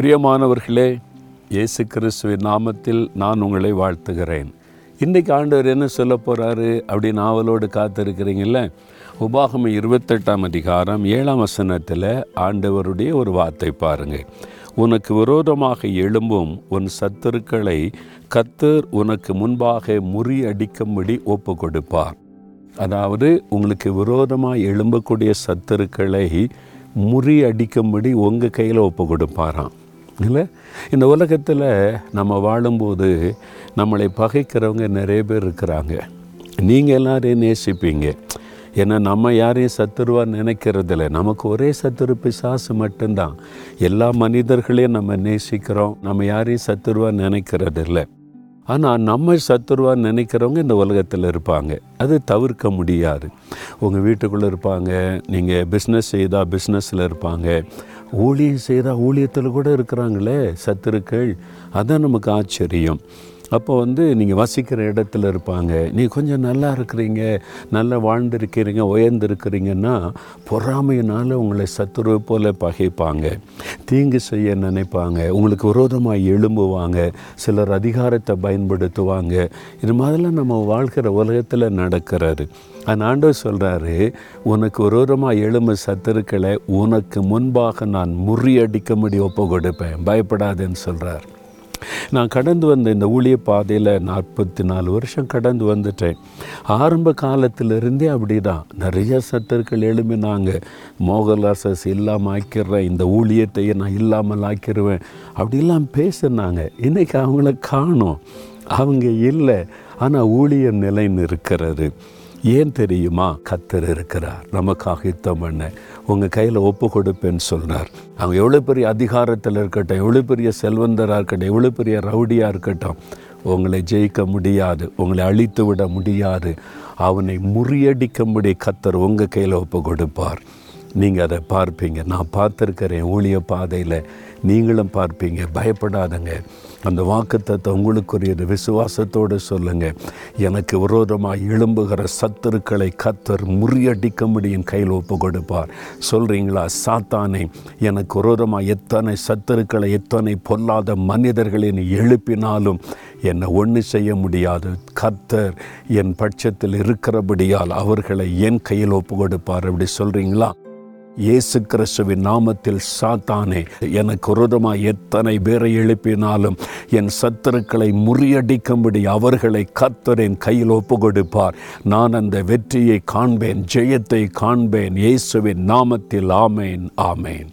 பிரியமானவர்களே இயேசு கிறிஸ்துவின் நாமத்தில் நான் உங்களை வாழ்த்துகிறேன். இன்றைக்கு ஆண்டவர் என்ன சொல்ல போகிறாரு அப்படின்னு ஆவலோடு காத்திருக்கிறீங்கள உபாகம இருபத்தெட்டாம் அதிகாரம் ஏழாம் வசனத்தில் ஆண்டவருடைய ஒரு வார்த்தை பாருங்கள் உனக்கு விரோதமாக எழும்பும் உன் சத்துருக்களை கத்தர் உனக்கு முன்பாக முறியடிக்கும்படி ஒப்பு கொடுப்பார் அதாவது உங்களுக்கு விரோதமாக எழும்பக்கூடிய சத்துருக்களை முறியடிக்கும்படி உங்கள் கையில் ஒப்பு கொடுப்பாராம் இல்லை இந்த உலகத்தில் நம்ம வாழும்போது நம்மளை பகைக்கிறவங்க நிறைய பேர் இருக்கிறாங்க. நீங்கள் எல்லாரையும் நேசிப்பீங்க. ஏன்னா நம்ம யாரையும் சத்துருவா நினைக்கிறதில்ல. நமக்கு ஒரே சத்துரு பிசாசு மட்டும்தான். எல்லா மனிதர்களையும் நம்ம நேசிக்கிறோம். நம்ம யாரையும் சத்துருவா நினைக்கிறதில்ல. ஆனால் நம்ம சத்துருவாக நினைக்கிறவங்க இந்த உலகத்தில் இருப்பாங்க. அது தவிர்க்க முடியாது. உங்கள் வீட்டுக்குள்ளே இருப்பாங்க. நீங்கள் பிஸ்னஸ் செய்தால் பிஸ்னஸில் இருப்பாங்க. ஊழியம் செய்தால் ஊழியத்தில் கூட இருக்கிறாங்களே சத்துருக்கள். அதான் நமக்கு ஆச்சரியம். அப்போ வந்து நீங்கள் வசிக்கிற இடத்துல இருப்பாங்க. நீ கொஞ்சம் நல்லா இருக்கிறீங்க நல்லா வாழ்ந்திருக்கிறீங்க உயர்ந்திருக்கிறீங்கன்னா பொறாமையினால் உங்களை சத்துருவை போல் பகைப்பாங்க. தீங்கு செய்ய நினைப்பாங்க. உங்களுக்கு விரோதமாக எழும்புவாங்க. சிலர் அதிகாரத்தை பயன்படுத்துவாங்க. இது மாதிரிலாம் நம்ம வாழ்கிற உலகத்தில் நடக்கிறாரு அந்த ஆண்டவர் சொல்கிறாரு உனக்கு விரோதமாக எழும்பு சத்துருக்களை உனக்கு முன்பாக நான் முறியடிக்கும்படி ஒப்பு கொடுப்பேன் பயப்படாதேன்னு சொல்கிறார் நான் கடந்து வந்த இந்த ஊழிய பாதையில் நாற்பத்தி நாலு வருஷம் கடந்து வந்துட்டேன். ஆரம்ப காலத்திலிருந்தே அப்படி தான் நிறைய சத்தர்கள் எழுப்பினாங்க மோகலாசஸ் இல்லாமல் ஆக்கிடுறேன் இந்த ஊழியத்தையே நான் இல்லாமல் ஆக்கிடுவேன். அப்படிலாம் பேசுனாங்க. இன்றைக்கி அவங்கள காணும். அவங்க இல்லை. ஆனால் ஊழியம் நிலைன்னு இருக்கிறது. ஏன் தெரியுமா? கத்தர் இருக்கிறார். நமக்காக யுத்தம் பண்ண. உங்கள் கையில் ஒப்பு கொடுப்பேன்னு சொல்கிறார் அவங்க எவ்வளோ பெரிய அதிகாரத்தில் இருக்கட்டும் எவ்வளோ பெரிய செல்வந்தராக இருக்கட்டும் எவ்வளோ பெரிய ரவுடியாக இருக்கட்டும் உங்களை ஜெயிக்க முடியாது உங்களை அழித்து விட முடியாது. அவனை முறியடிக்கும்படி கத்தர் உங்கள் கையில் ஒப்பு கொடுப்பார் நீங்கள் அதை பார்ப்பீங்க. நான் பார்த்துருக்கிறேன் ஊழிய பாதையில். நீங்களும் பார்ப்பீங்க. பயப்படாதங்க. அந்த வாக்குத்தத்தை உங்களுக்குரியது. விசுவாசத்தோடு சொல்லுங்கள் எனக்கு விரோதமாக எழும்புகிற சத்துருக்களை கத்தர் முறியடிக்க முடியும். கையில் ஒப்பு கொடுப்பார். சொல்கிறீங்களா சாத்தானே எனக்கு விரோதமாக எத்தனை சத்துருக்களை எத்தனை பொல்லாத மனிதர்களை நீ எழுப்பினாலும் என்னை ஒன்று செய்ய முடியாது. கத்தர் என் பட்சத்தில் இருக்கிறபடியால் அவர்களை என் கையில் ஒப்பு கொடுப்பார். அப்படி சொல்கிறீங்களா இயேசு கிறிஸ்துவின் நாமத்தில் சாத்தானே எனக்கு விரோதமாக எத்தனை பேரை எழுப்பினாலும் என் சத்துருக்களை முறியடிக்கும்படி அவர்களை கத்தரின் கையில் ஒப்பு கொடுப்பார் நான் அந்த வெற்றியை காண்பேன் ஜெயத்தை காண்பேன். இயேசுவின் நாமத்தில் ஆமேன் ஆமேன்.